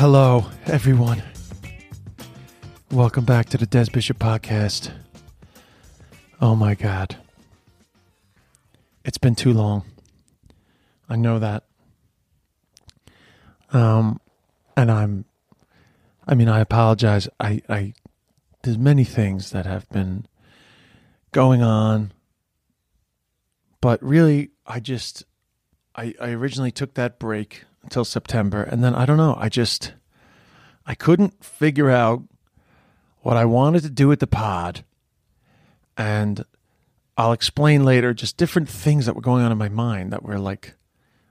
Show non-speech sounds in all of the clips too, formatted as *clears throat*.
Hello, everyone. Welcome back to the Des Bishop Podcast. Oh my God. It's been too long. I know that. Um, and I'm, I mean, I apologize. I, I, there's many things that have been going on, but really, I just, I, I originally took that break until September. And then I don't know, I just I couldn't figure out what I wanted to do with the pod. And I'll explain later just different things that were going on in my mind that were like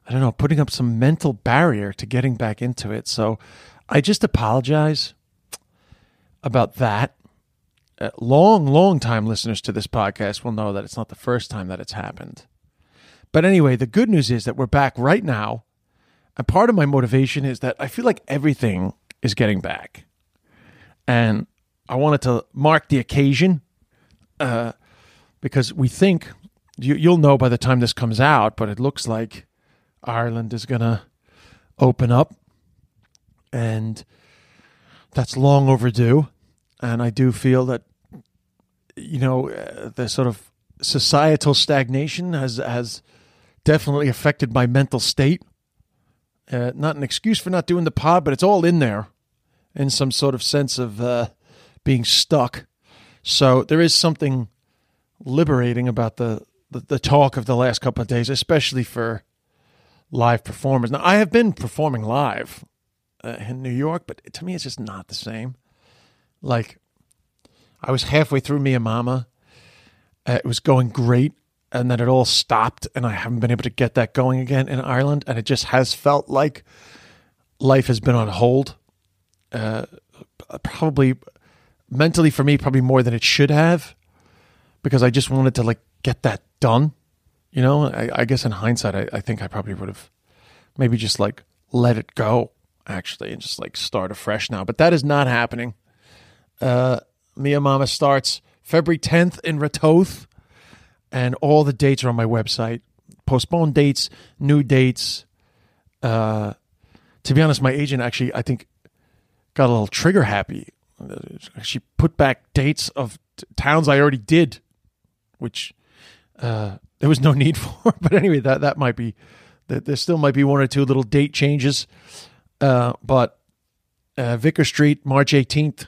I don't know, putting up some mental barrier to getting back into it. So I just apologize about that. Uh, long, long time listeners to this podcast will know that it's not the first time that it's happened. But anyway, the good news is that we're back right now and part of my motivation is that I feel like everything is getting back. And I wanted to mark the occasion uh, because we think you, you'll know by the time this comes out, but it looks like Ireland is going to open up. And that's long overdue. And I do feel that, you know, uh, the sort of societal stagnation has, has definitely affected my mental state. Uh, not an excuse for not doing the pod, but it's all in there in some sort of sense of uh, being stuck. So there is something liberating about the, the, the talk of the last couple of days, especially for live performers. Now, I have been performing live uh, in New York, but to me, it's just not the same. Like, I was halfway through Mia Mama. Uh, it was going great and then it all stopped and I haven't been able to get that going again in Ireland and it just has felt like life has been on hold uh, probably mentally for me probably more than it should have because I just wanted to like get that done you know? I, I guess in hindsight I, I think I probably would have maybe just like let it go actually and just like start afresh now but that is not happening. Uh Mia Mama starts February 10th in Ratoath and all the dates are on my website. Postponed dates, new dates. Uh, to be honest, my agent actually, I think, got a little trigger happy. She put back dates of t- towns I already did, which uh, there was no need *laughs* for. But anyway, that that might be that there still might be one or two little date changes. Uh, but uh, Vicar Street, March eighteenth,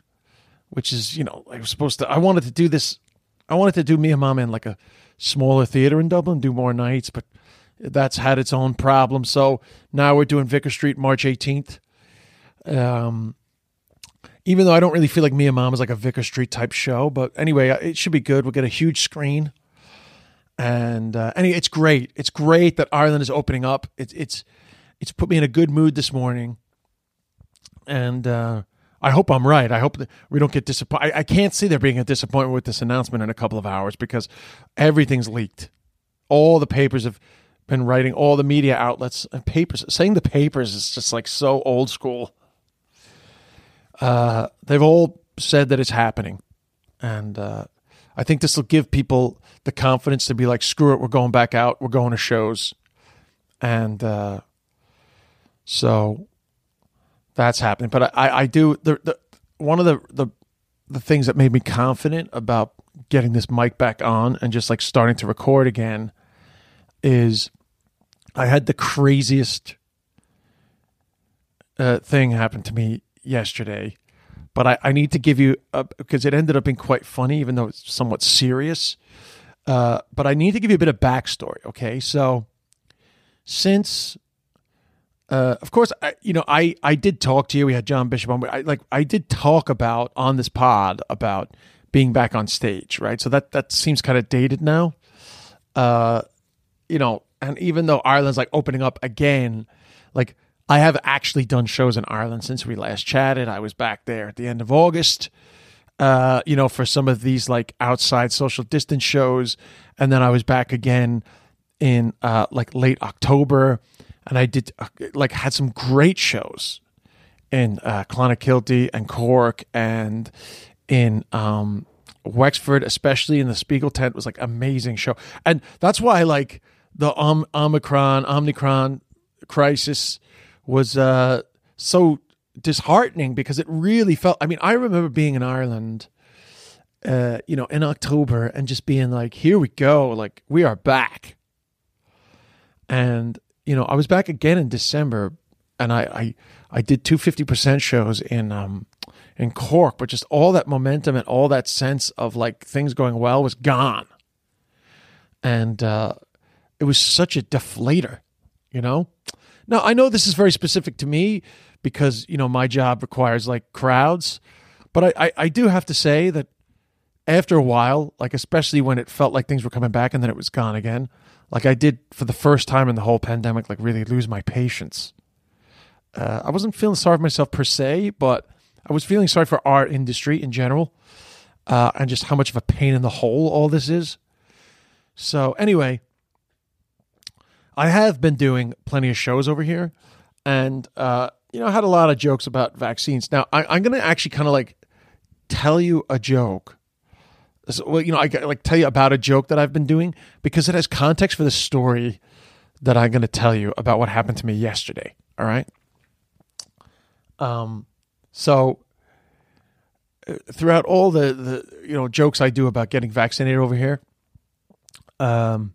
which is you know I was supposed to. I wanted to do this. I wanted to do Mia Mama in like a smaller theater in Dublin, do more nights, but that's had its own problems. So now we're doing Vicar Street March 18th. Um, even though I don't really feel like Mia Mama is like a Vicar Street type show, but anyway, uh, it should be good. We'll get a huge screen, and uh, anyway, it's great. It's great that Ireland is opening up. It's it's it's put me in a good mood this morning, and uh, I hope I'm right. I hope that we don't get disappointed. I, can't see there being a disappointment with this announcement in a couple of hours because everything's leaked. All the papers have been writing, all the media outlets and papers. Saying the papers is just like so old school. Uh, they've all said that it's happening. And uh, I think this will give people the confidence to be like, screw it, we're going back out, we're going to shows. And uh, so that's happening. But I, I do the, the one of the, the the things that made me confident about getting this mic back on and just like starting to record again is I had the craziest uh, thing happen to me yesterday. But I, I need to give you because it ended up being quite funny, even though it's somewhat serious. Uh, but I need to give you a bit of backstory. Okay, so since uh, of course, I, you know, I, I did talk to you. We had John Bishop on. I, like, I did talk about on this pod about being back on stage, right? So that that seems kind of dated now. Uh, you know, and even though Ireland's like opening up again, like I have actually done shows in Ireland since we last chatted. I was back there at the end of August. Uh, you know, for some of these like outside social distance shows, and then I was back again in uh, like late October, and I did uh, like had some great shows in uh, Clonakilty and Cork and in um, Wexford, especially in the Spiegel tent, was like amazing show, and that's why like the Om- Omicron Omicron crisis was uh, so disheartening because it really felt. I mean, I remember being in Ireland, uh, you know, in October and just being like, "Here we go! Like we are back." And you know, I was back again in December, and I I, I did two 50% shows in um in Cork, but just all that momentum and all that sense of like things going well was gone. And uh, it was such a deflator, you know? Now, I know this is very specific to me because, you know, my job requires like crowds, but I, I, I do have to say that after a while, like especially when it felt like things were coming back and then it was gone again, like I did for the first time in the whole pandemic, like really lose my patience. Uh, I wasn't feeling sorry for myself per se, but I was feeling sorry for our industry in general uh, and just how much of a pain in the hole all this is. So, anyway, I have been doing plenty of shows over here and, uh, you know, I had a lot of jokes about vaccines. Now, I, am going to actually kind of like tell you a joke. Well, you know, I like tell you about a joke that I've been doing because it has context for the story that I'm going to tell you about what happened to me yesterday. All right. Um, so uh, throughout all the, the you know jokes I do about getting vaccinated over here, um,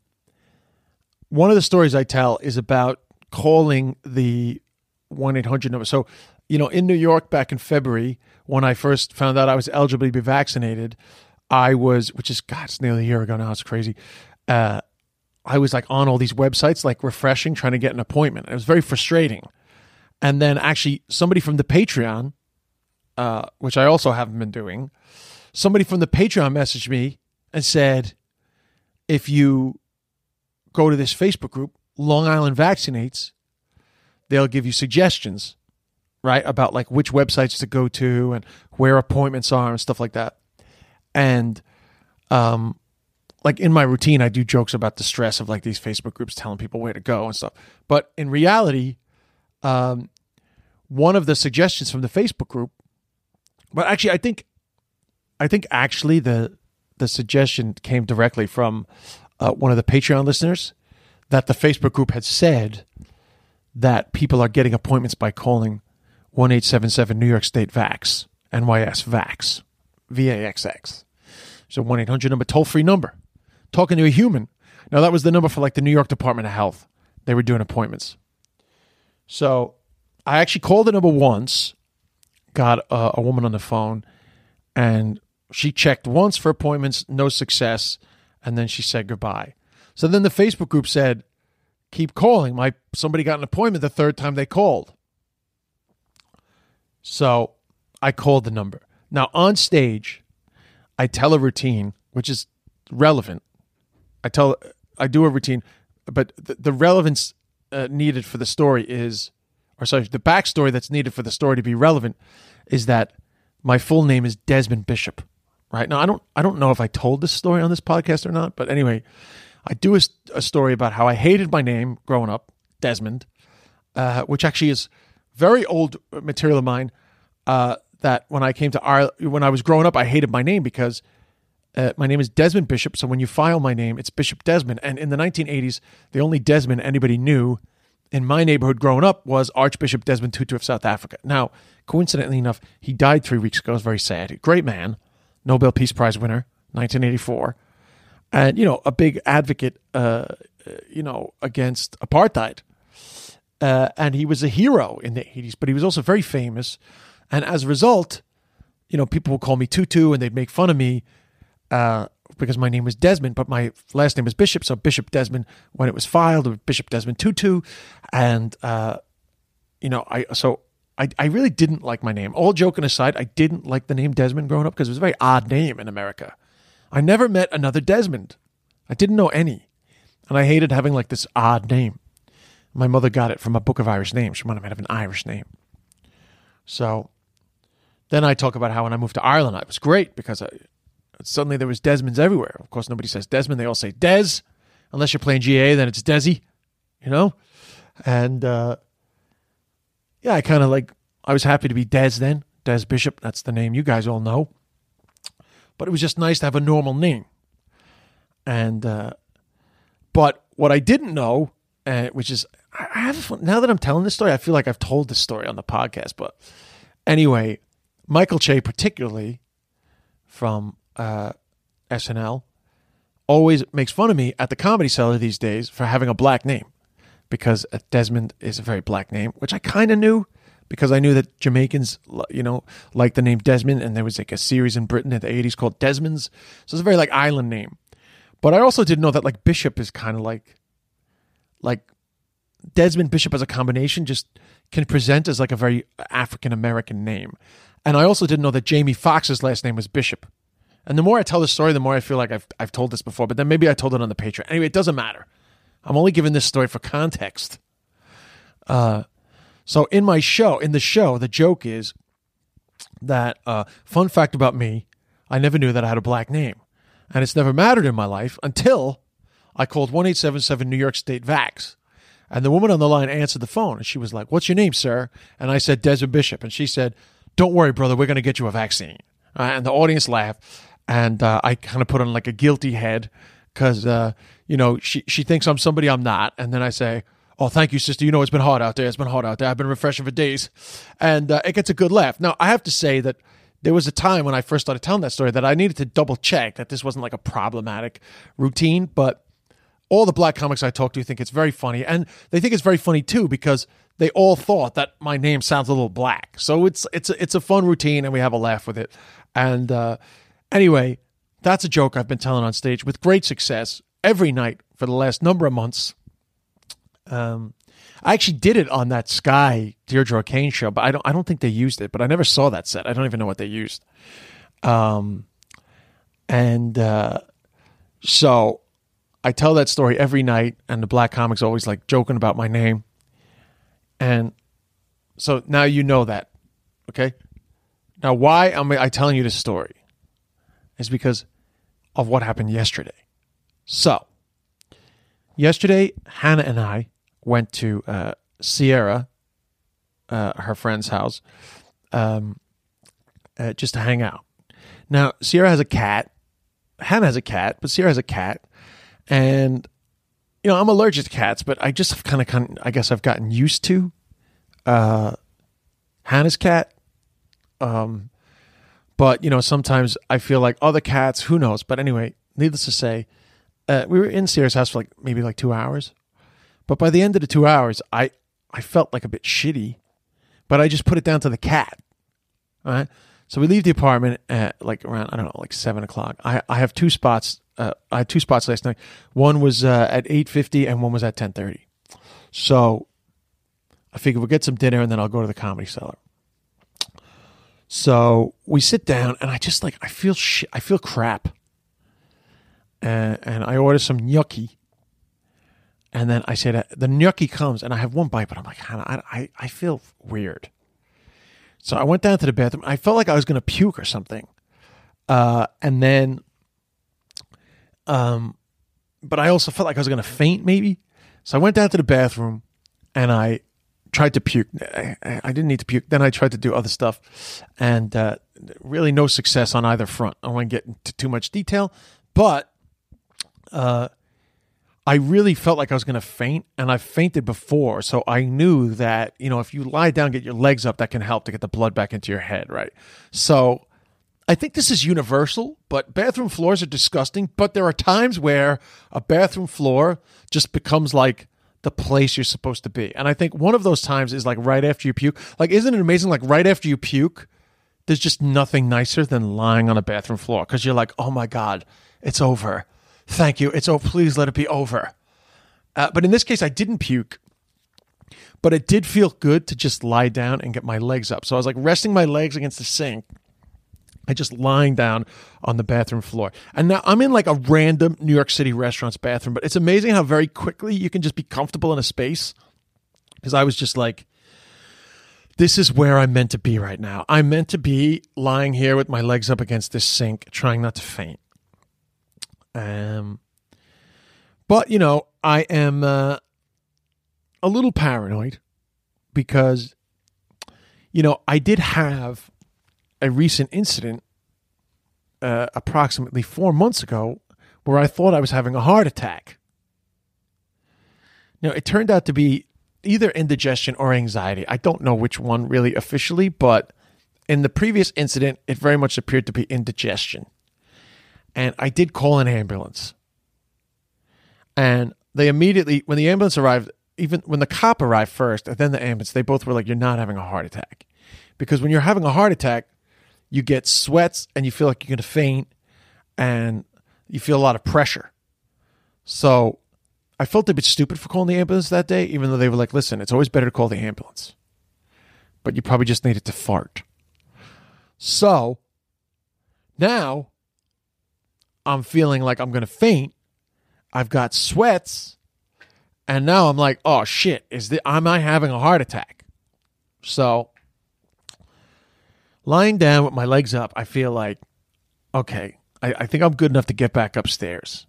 one of the stories I tell is about calling the one eight hundred number. So you know, in New York back in February when I first found out I was eligible to be vaccinated, I was, which is God, it's nearly a year ago now. It's crazy. Uh, I was like on all these websites, like refreshing, trying to get an appointment. It was very frustrating. And then actually, somebody from the Patreon uh, which I also haven't been doing, somebody from the Patreon messaged me and said, if you go to this Facebook group, Long Island Vaccinates, they'll give you suggestions, right? About like which websites to go to and where appointments are and stuff like that. And, um, like in my routine, I do jokes about the stress of like these Facebook groups telling people where to go and stuff. But in reality, um, one of the suggestions from the Facebook group but actually, I think, I think actually the the suggestion came directly from uh, one of the Patreon listeners that the Facebook group had said that people are getting appointments by calling one eight seven seven New York State Vax NYS Vax V A X X. So one eight hundred number toll free number. Talking to a human. Now that was the number for like the New York Department of Health. They were doing appointments. So I actually called the number once got a, a woman on the phone and she checked once for appointments, no success, and then she said goodbye. So then the Facebook group said, "Keep calling. My somebody got an appointment the third time they called." So I called the number. Now on stage, I tell a routine which is relevant. I tell I do a routine, but the, the relevance uh, needed for the story is, or sorry, the backstory that's needed for the story to be relevant is that my full name is Desmond Bishop. Right now, I don't I don't know if I told this story on this podcast or not, but anyway, I do a, a story about how I hated my name growing up, Desmond, uh, which actually is very old material of mine. Uh, that when I came to Ireland, when I was growing up, I hated my name because uh, my name is Desmond Bishop. So when you file my name, it's Bishop Desmond. And in the 1980s, the only Desmond anybody knew in my neighborhood growing up was Archbishop Desmond Tutu of South Africa. Now, coincidentally enough, he died three weeks ago. It was very sad. Great man, Nobel Peace Prize winner, 1984, and you know a big advocate, uh, you know, against apartheid. Uh, and he was a hero in the 80s, but he was also very famous. And as a result, you know, people would call me Tutu and they'd make fun of me. Uh, because my name was Desmond, but my last name was Bishop. So Bishop Desmond, when it was filed, it was Bishop Desmond Tutu. And, uh, you know, I so I, I really didn't like my name. All joking aside, I didn't like the name Desmond growing up because it was a very odd name in America. I never met another Desmond. I didn't know any. And I hated having like this odd name. My mother got it from a book of Irish names. She wanted to have an Irish name. So then I talk about how when I moved to Ireland, it was great because I, suddenly there was Desmonds everywhere. Of course, nobody says Desmond. They all say Des. Unless you're playing GAA, then it's Desi, you know? And uh, yeah, I kind of like, I was happy to be Des then. Des Bishop, that's the name you guys all know. But it was just nice to have a normal name. And, uh, but what I didn't know, uh, which is, I have, now that I'm telling this story, I feel like I've told this story on the podcast. But anyway, Michael Che, particularly from uh, SNL, always makes fun of me at the comedy cellar these days for having a black name because Desmond is a very black name, which I kind of knew because I knew that Jamaicans, you know, like the name Desmond, and there was like a series in Britain in the 80s called Desmonds. So it's a very like island name. But I also didn't know that like Bishop is kind of like, like Desmond Bishop as a combination just can present as like a very African American name. And I also didn't know that Jamie Foxx's last name was Bishop. And the more I tell this story, the more I feel like I've I've told this before, but then maybe I told it on the Patreon. Anyway, it doesn't matter. I'm only giving this story for context. Uh, so in my show, in the show, the joke is that uh, fun fact about me, I never knew that I had a black name, and it's never mattered in my life until I called one eight seven seven New York State Vax, and the woman on the line answered the phone, and she was like, "What's your name, sir?" And I said, Desmond Bishop, and she said, "Don't worry, brother, we're going to get you a vaccine." Uh, and the audience laughed and uh, I kind of put on like a guilty head because uh, you know she she thinks I'm somebody I'm not, and then I say, "Oh, thank you, sister. You know it's been hot out there. It's been hot out there. I've been refreshing for days," and uh, it gets a good laugh. Now I have to say that there was a time when I first started telling that story that I needed to double check that this wasn't like a problematic routine, but all the black comics I talk to think it's very funny, and they think it's very funny too because they all thought that my name sounds a little black. So it's it's a, it's a fun routine, and we have a laugh with it. And uh, Anyway, that's a joke I've been telling on stage with great success every night for the last number of months. Um, I actually did it on that Sky Deirdre O'Kane show, but I don't I don't think they used it. But I never saw that set. I don't even know what they used. Um, and uh, so I tell that story every night, and the black comics always like joking about my name. And so now you know that, okay? Now, why am I telling you this story? is because of what happened yesterday. So, yesterday, Hannah and I went to uh, Sierra, uh, her friend's house, um, uh, just to hang out. Now, Sierra has a cat. Hannah has a cat, but Sierra has a cat. And, you know, I'm allergic to cats, but I just kind of, kind I guess I've gotten used to uh, Hannah's cat. Um, but, you know, sometimes I feel like other cats, who knows? But anyway, needless to say, uh, we were in Sierra's house for like maybe like two hours. But by the end of the two hours, I, I felt like a bit shitty, but I just put it down to the cat. All right. So we leave the apartment at like around, I don't know, like seven o'clock. I, I have two spots. Uh, I had two spots last night. One was uh, at 8.50 and one was at 10.30. So I figured we'll get some dinner and then I'll go to the comedy cellar. So we sit down, and I just like I feel shit. I feel crap, and, and I order some gnocchi. And then I say that the gnocchi comes, and I have one bite, but I'm like, I, I, I feel weird. So I went down to the bathroom. I felt like I was going to puke or something. Uh, and then, um, but I also felt like I was going to faint maybe. So I went down to the bathroom and I tried to puke. I, I, didn't need to puke. Then I tried to do other stuff, and uh, really no success on either front. I won't get into too much detail, but uh, I really felt like I was going to faint, and I fainted before, so I knew that you know if you lie down, get your legs up, that can help to get the blood back into your head, right? So. I think this is universal, but bathroom floors are disgusting. But there are times where a bathroom floor just becomes like the place you're supposed to be. And I think one of those times is like right after you puke. Like, isn't it amazing? Like, right after you puke, there's just nothing nicer than lying on a bathroom floor because you're like, oh my God, it's over. Thank you. It's oh, please let it be over. Uh, but in this case, I didn't puke. but it did feel good to just lie down and get my legs up. So I was like resting my legs against the sink. I just lying down on the bathroom floor. And now I'm in like a random New York City restaurant's bathroom, but it's amazing how very quickly you can just be comfortable in a space. Because I was just like, this is where I'm meant to be right now. I'm meant to be lying here with my legs up against this sink, trying not to faint. Um, but you know, I am uh, a little paranoid because, you know, I did have a recent incident uh, approximately four months ago where I thought I was having a heart attack. Now, it turned out to be either indigestion or anxiety. I don't know which one really officially, but in the previous incident, it very much appeared to be indigestion. And I did call an ambulance. And they immediately, when the ambulance arrived, even when the cop arrived first and then the ambulance, they both were like, You're not having a heart attack. Because when you're having a heart attack, you get sweats and you feel like you're going to faint and you feel a lot of pressure. So I felt a bit stupid for calling the ambulance that day, even though they were like, listen, it's always better to call the ambulance. But you probably just needed to fart. So now I'm feeling like I'm going to faint. I've got sweats. And now I'm like, oh shit, is the, am I having a heart attack? So lying down with my legs up, I feel like, okay, I, I think I'm good enough to get back upstairs.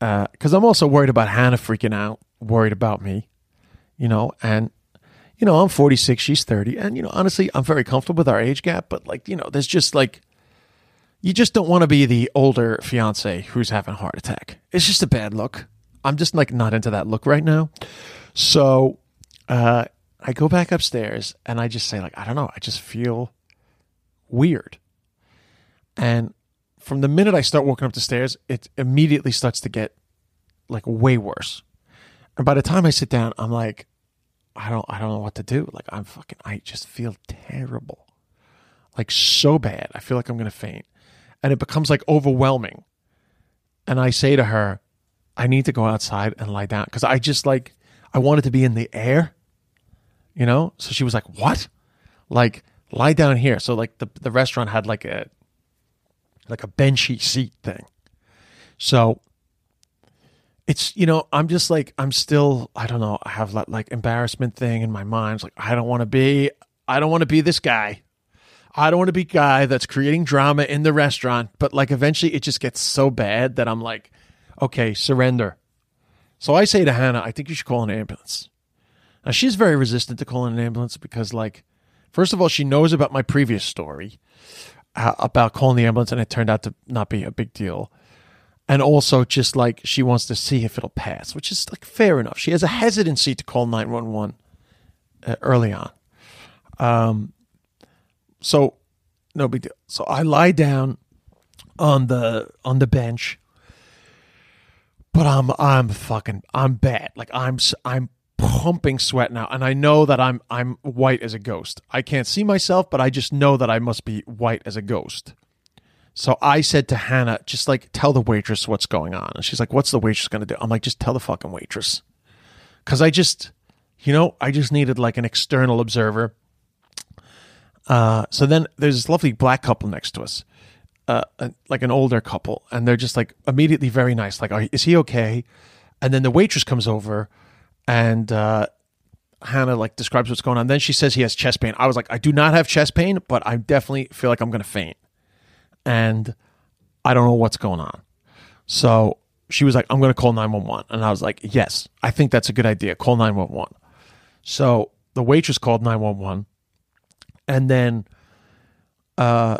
Because uh, I'm also worried about Hannah freaking out, worried about me, you know, and, you know, I'm 46, she's 30. And, you know, honestly, I'm very comfortable with our age gap, but like, you know, there's just like, you just don't want to be the older fiance who's having a heart attack. It's just a bad look. I'm just like not into that look right now. So, uh, I go back upstairs and I just say like, I don't know, I just feel weird. And from the minute I start walking up the stairs, it immediately starts to get like way worse. And by the time I sit down, I'm like, I don't I don't know what to do. Like I'm fucking I just feel terrible. Like so bad. I feel like I'm gonna faint. And it becomes like overwhelming. And I say to her, I need to go outside and lie down. Cause I just like I wanted to be in the air. You know? So she was like, What? Like lie down here. So like the the restaurant had like a like a benchy seat thing. So it's you know I'm just like I'm still I don't know I have that like embarrassment thing in my mind. It's like I don't want to be I don't want to be this guy. I don't want to be guy that's creating drama in the restaurant. But like eventually it just gets so bad that I'm like, okay, surrender. So I say to Hannah, I think you should call an ambulance. Now she's very resistant to calling an ambulance because like First of all, she knows about my previous story uh, about calling the ambulance, and it turned out to not be a big deal. And also, just like she wants to see if it'll pass, which is like fair enough. She has a hesitancy to call 911 uh, early on. Um, so, no big deal. So I lie down on the on the bench, but I'm I'm fucking I'm bad. Like I'm I'm pumping sweat now and I know that I'm I'm white as a ghost. I can't see myself, but I just know that I must be white as a ghost. So I said to Hannah, just like tell the waitress what's going on. And she's like, "What's the waitress going to do?" I'm like, "Just tell the fucking waitress." Cuz I just you know, I just needed like an external observer. Uh, so then there's this lovely black couple next to us. Uh, like an older couple, and they're just like immediately very nice. Like, is he okay? And then the waitress comes over, and uh, Hannah like describes what's going on. Then she says he has chest pain. I was like, I do not have chest pain, but I definitely feel like I'm going to faint, and I don't know what's going on. So she was like, I'm going to call 911, and I was like, Yes, I think that's a good idea. Call 911. So the waitress called 911, and then uh,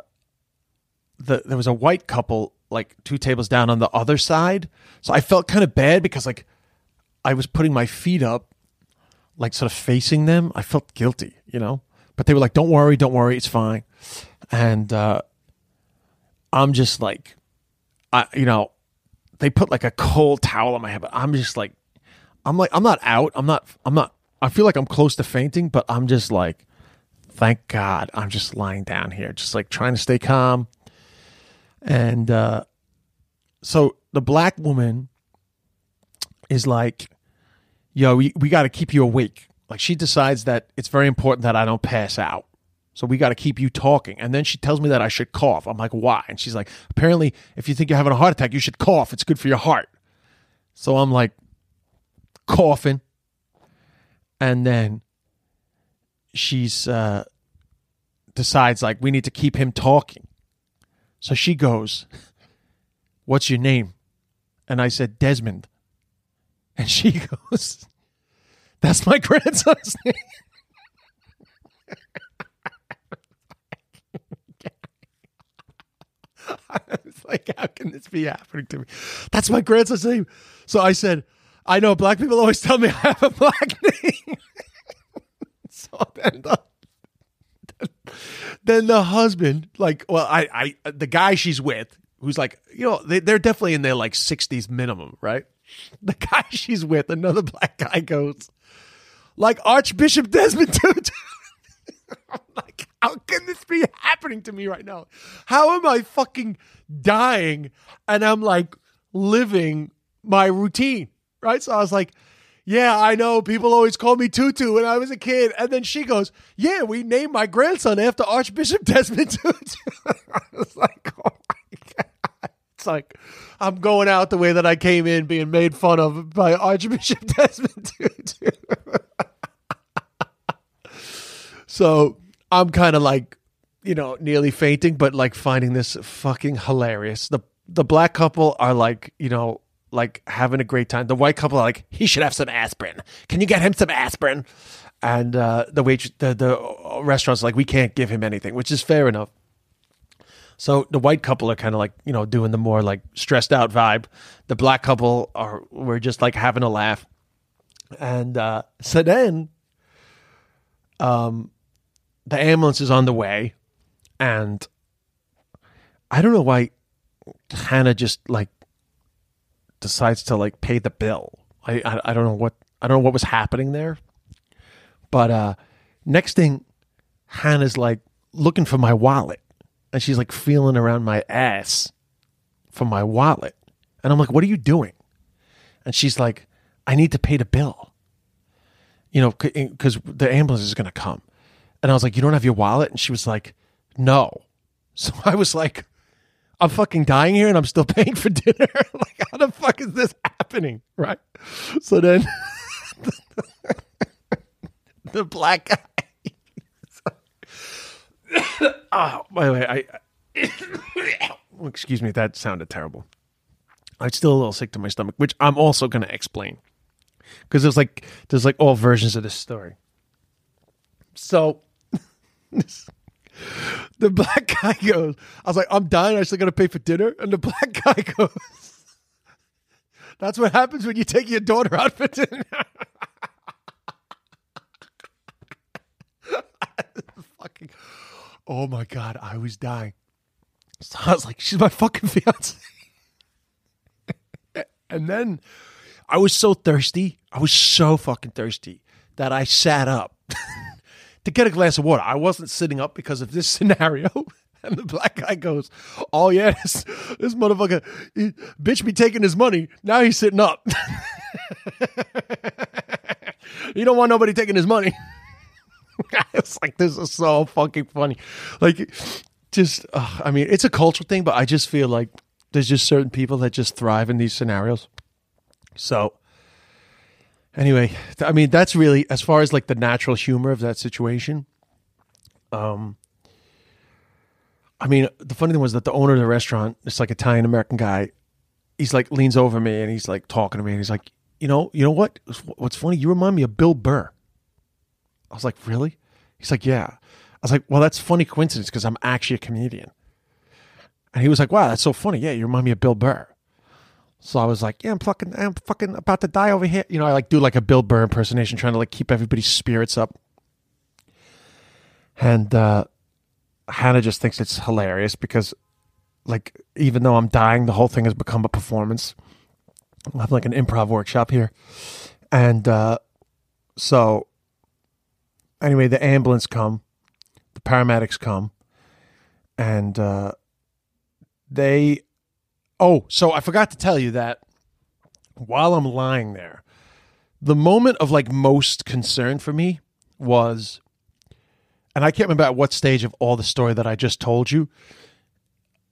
the there was a white couple like two tables down on the other side. So I felt kind of bad because like I was putting my feet up, like sort of facing them. I felt guilty, you know. But they were like, "Don't worry, don't worry, it's fine." And uh, I'm just like, I, you know, they put like a cold towel on my head, but I'm just like, I'm like, I'm not out. I'm not. I'm not. I feel like I'm close to fainting, but I'm just like, thank God, I'm just lying down here, just like trying to stay calm. And uh, so the black woman is like, yo, we, we got to keep you awake. Like she decides that it's very important that I don't pass out. So we got to keep you talking. And then she tells me that I should cough. I'm like, why? And she's like, apparently, if you think you're having a heart attack, you should cough. It's good for your heart. So I'm like, coughing. And then she's uh, decides like we need to keep him talking. So she goes, "What's your name?" And I said, "Desmond." And she *laughs* goes, "That's my grandson's *laughs* name." I was like, how can this be happening to me? That's my grandson's name. So I said, I know black people always tell me I have a black *laughs* name. *laughs* then the, then the husband, like, well, I, I, the guy she's with, who's like, you know, they, they're definitely in their like 60s minimum, right? *laughs* The guy she's with, another black guy goes, like Archbishop Desmond Tutu. *laughs* Like, how can this be happening to me right now? How am I fucking dying? And I'm like living my routine, right? So I was like, yeah, I know. People always call me Tutu when I was a kid. And then she goes, yeah, we named my grandson after Archbishop *laughs* Desmond Tutu. *laughs* I was like, oh my God. It's like, I'm going out the way that I came in being made fun of by *laughs* Archbishop Desmond Tutu. So I'm kind of like, you know, nearly fainting, but like finding this fucking hilarious. The the black couple are like, you know, like having a great time. The white couple are like, he should have some aspirin. Can you get him some aspirin? And uh, the wait, the the restaurant's like, we can't give him anything, which is fair enough. So the white couple are kind of like, you know, doing the more like stressed out vibe. The black couple are we're just like having a laugh. And uh, so then, um, the ambulance is on the way, and I don't know why Hannah just like decides to like pay the bill. I, I I, don't know what I don't know what was happening there, but uh, next thing, Hannah's like looking for my wallet, and she's like feeling around my ass for my wallet, and I'm like, "What are you doing?" And she's like, "I need to pay the bill." You know, because the ambulance is going to come. And I was like, You don't have your wallet? And she was like, No. *laughs* So I was like, I'm fucking dying here and I'm still *laughs* paying for dinner. *laughs* like, how the fuck is this happening? Right. So then *laughs* the black guy. oh, *coughs* by the way, I. *coughs* excuse me, that sounded terrible. I'm still a little sick to my stomach, which I'm also going to explain because there's like there's like all versions of this story. So the black guy goes, I was like, I'm dying. I still got to pay for dinner. And the black guy *laughs* goes, That's what happens when you take your daughter out for dinner. *laughs* fucking, oh my God, I was dying. So I was like, She's my fucking fiance. *laughs* and then I was so thirsty. I was so fucking thirsty that I sat up to get a glass of water. I wasn't sitting up because of this *laughs* scenario. And the black guy goes, "Oh yeah, this, this motherfucker, he, bitch, be taking his money. Now he's sitting up. *laughs* you don't want nobody taking his money." *laughs* it's like this is so fucking funny. Like, just, uh, I mean, it's a cultural thing, but I just feel like there's just certain people that just thrive in these scenarios. So, anyway, I mean, that's really as far as like the natural humor of that situation. Um, I mean, the funny thing was that the owner of the restaurant, this like Italian American guy, he's like leans over me and he's like talking to me and he's like, you know, you know what? What's funny? You remind me of Bill Burr. I was like, really? He's like, yeah. I was like, well, that's funny coincidence because I'm actually a comedian. And he was like, wow, that's so funny. Yeah, you remind me of Bill Burr. So I was like, yeah, I'm fucking, I'm fucking about to die over here. You know, I like do like a Bill Burr impersonation, trying to like keep everybody's spirits up. And uh, Hannah just thinks it's hilarious because, like, even though I'm dying, the whole thing has become a performance. I have like an improv workshop here, and uh, so anyway, the ambulance come, the paramedics come, and uh, they Oh, so I forgot to tell you that while I'm lying there, the moment of like most concern for me was, and I can't remember at what stage of all the story that I just told you.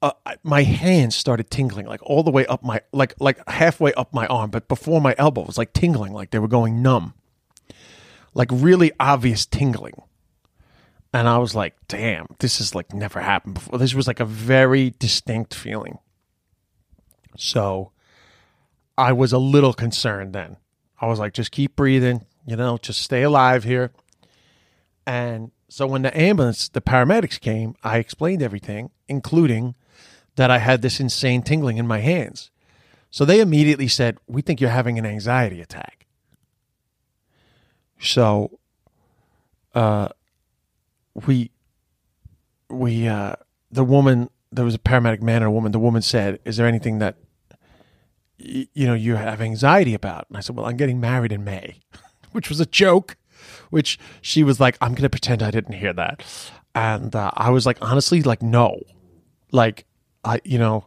Uh, I- my hands started tingling, like all the way up my, like like halfway up my arm, but before my elbow it was like tingling, like they were going numb, like really obvious tingling. And I was like, damn, this has like never happened before. This was like a very distinct feeling. So I was a little concerned then. I was like, just keep breathing, you know, just stay alive here. And so when the ambulance, the paramedics came, I explained everything, including that I had this insane tingling in my hands. So they immediately said, We think you're having an anxiety attack. So uh we we uh the woman there was a paramedic man and a woman. The woman said is there anything that y- you know you have anxiety about? And i said well i'm getting married in may *laughs* which was a joke which she was like i'm gonna pretend i didn't hear that. And uh, i was like honestly like no. Like i you know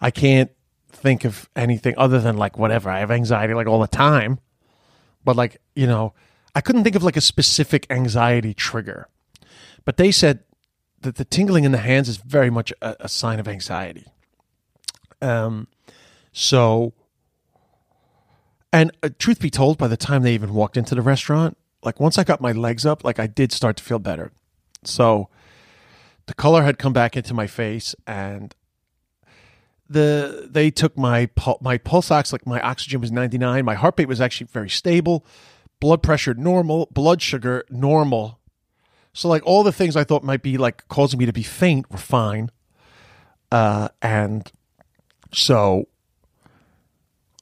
i can't think of anything other than like whatever. I have anxiety like all the time. But like you know i couldn't think of like a specific anxiety trigger. But they said that the tingling in the hands is very much a, a sign of anxiety. Um, so, and uh, truth be told, by the time they even walked into the restaurant, like once I got my legs up, like I did start to feel better. So, the color had come back into my face, and the they took my my pulse ox, like my oxygen was ninety nine, my heart rate was actually very stable, blood pressure normal, blood sugar normal. So like all the things I thought might be like causing me to be faint were fine. Uh, and so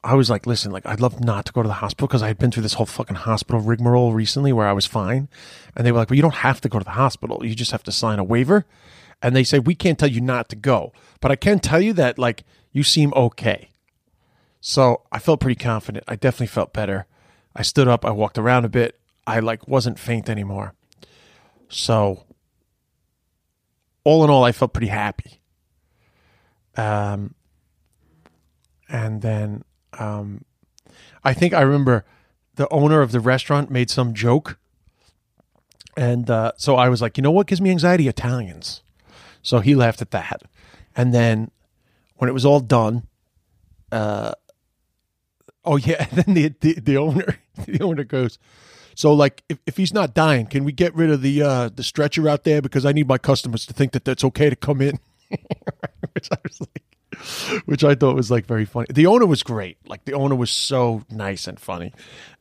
I was like, listen, like I'd love not to go to the hospital because I had been through this whole fucking hospital rigmarole recently where I was fine. And they were like, well, you don't have to go to the hospital. You just have to sign a waiver. And they say, we can't tell you not to go, but I can tell you that like you seem okay. So I felt pretty confident. I definitely felt better. I stood up. I walked around a bit. I like wasn't faint anymore. So, all in all, I felt pretty happy. Um, and then um, I think I remember the owner of the restaurant made some joke, and uh, so I was like, you know what gives me anxiety? Italians. So he laughed at that, and then when it was all done, uh, oh yeah, *laughs* and then the the, the owner *laughs* the owner goes. So like if, if he's not dying, can we get rid of the uh, the stretcher out there because I need my customers to think that that's okay to come in. *laughs* which I was like, which I thought was like very funny. The owner was great. Like the owner was so nice and funny,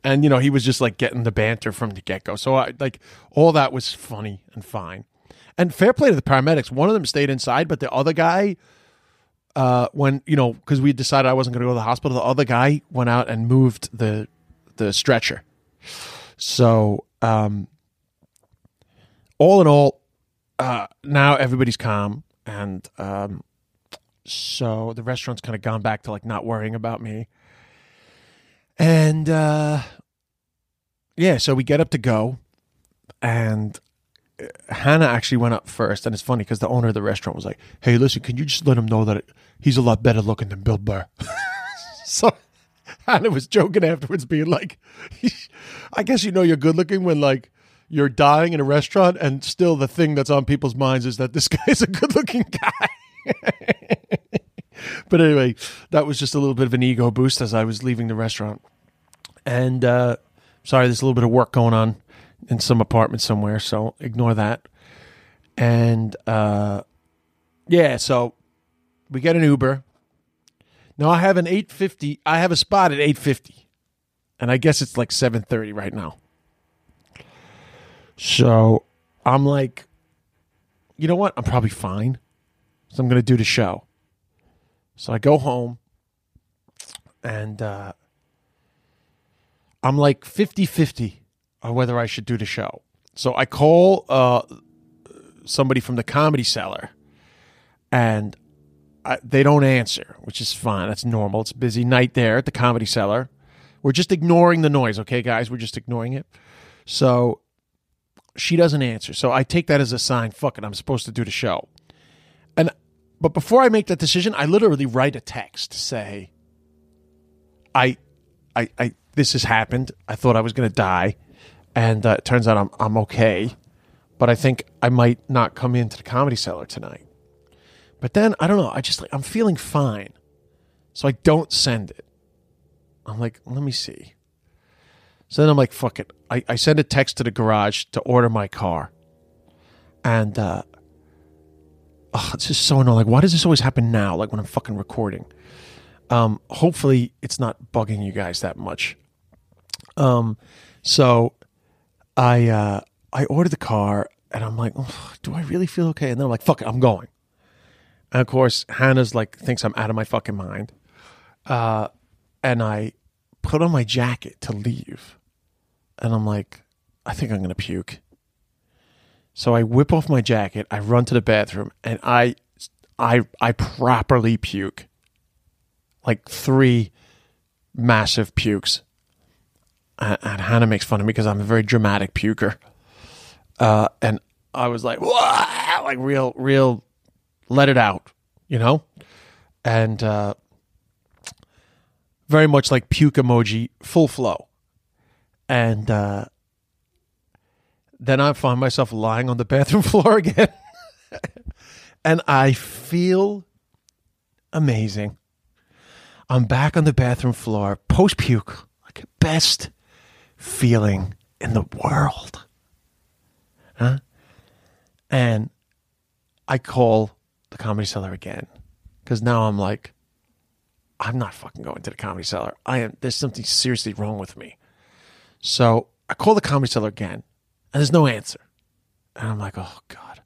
and you know he was just like getting the banter from the get go. So I like all that was funny and fine. And fair play to the paramedics. One of them stayed inside, but the other guy, uh, when you know, because we decided I wasn't going to go to the hospital, the other guy went out and moved the the stretcher. So, um, all in all, uh, now everybody's calm, and um, so the restaurant's kind of gone back to like not worrying about me. And uh, yeah, so we get up to go, and uh, Hannah actually went up first, and it's funny because the owner of the restaurant was like, "Hey, listen, can you just let him know that he's a lot better looking than Bill Burr?" *laughs* so Hannah was joking afterwards, being like, *laughs* "I guess you know you're good looking when like you're dying in a restaurant, and still the thing that's on people's minds is that this *laughs* guy's a good looking guy." *laughs* but anyway, that was just a little bit of an ego boost as I was leaving the restaurant. And uh, sorry, there's a little bit of work going on in some apartment somewhere, so ignore that. And uh, yeah, so we get an Uber. Now I have an 850. I have a spot at 850. And I guess it's like 7:30 right now. So I'm like, you know what? I'm probably fine. So I'm going to do the show. So I go home and uh, I'm like 50 50 on whether I should do the show. So I call uh, somebody from the comedy cellar and I, they don't answer, which is fine. That's normal. It's busy night there at the comedy cellar. We're just ignoring the noise, okay, guys? We're just ignoring it. So she doesn't answer. So I take that as a sign. Fuck it, I'm supposed to do the show. And but before I make that decision, I literally write a text to say, I I, I this has happened. I thought I was going to die, and uh, it turns out I'm I'm okay. But I think I might not come into the comedy cellar tonight. But then I don't know. I just like I'm feeling fine, so I don't send it. I'm like, let me see. So then I'm like, fuck it. I, I send a text to the garage to order my car. And uh oh, it's just so annoying. Like, why does this always happen now? Like when I'm fucking recording. Um, hopefully it's not bugging you guys that much. Um, so I uh I ordered the car and I'm like, do I really feel okay? And then I'm like, fuck it, I'm going. And of course, Hannah's like thinks I'm out of my fucking mind. Uh, and I put on my jacket to leave. And I'm like, I think I'm to puke. So I whip off my jacket, I run to the bathroom, and I I I properly puke. Like three massive pukes. And, and Hannah makes fun of me because I'm a very dramatic puker. Uh, and I was like, Wah! like real, real, let it out, you know? And uh, very much like puke emoji, full flow. And uh, then I find myself lying on the bathroom *laughs* floor again. and I feel amazing. I'm back on the bathroom floor, post puke, like best feeling in the world. Huh? And I call the comedy cellar again because now I'm like, I'm not fucking going to the comedy cellar. I am. There's something seriously wrong with me. So I call the comedy cellar again, and there's no answer. And I'm like, oh god.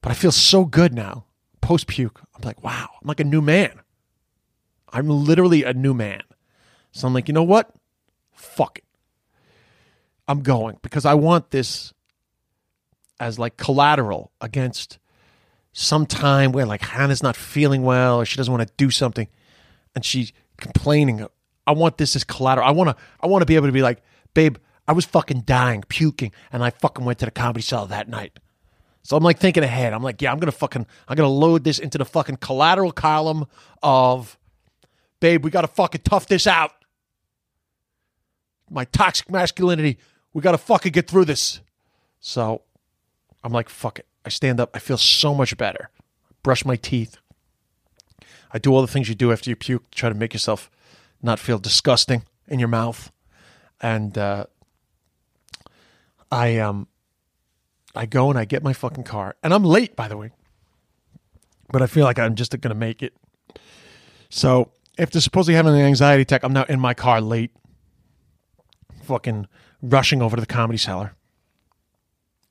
But I feel so good now, post puke. I'm like, wow, I'm like a new man. I'm literally a new man. So I'm like, you know what? Fuck it. I'm going because I want this as like collateral against some time where like Hannah's not feeling well or she doesn't want to do something and she's complaining. I want this as collateral. I want to. I want to be able to be like, babe, I was fucking dying, puking, and I fucking went to the comedy cellar that night. So I'm like thinking ahead. I'm like, yeah, I'm gonna fucking, I'm gonna load this into the fucking collateral column of, babe, we gotta fucking tough this out. My toxic masculinity, we gotta fucking get through this. So I'm like, fuck it. I stand up. I feel so much better. Brush my teeth. I do all the things you do after you puke to try to make yourself not feel disgusting in your mouth. And uh, I um I go and I get my fucking car. And I'm late, by the way. But I feel like I'm just gonna make it. So after supposedly having an anxiety attack, I'm now in my car late. Fucking rushing over to the comedy cellar.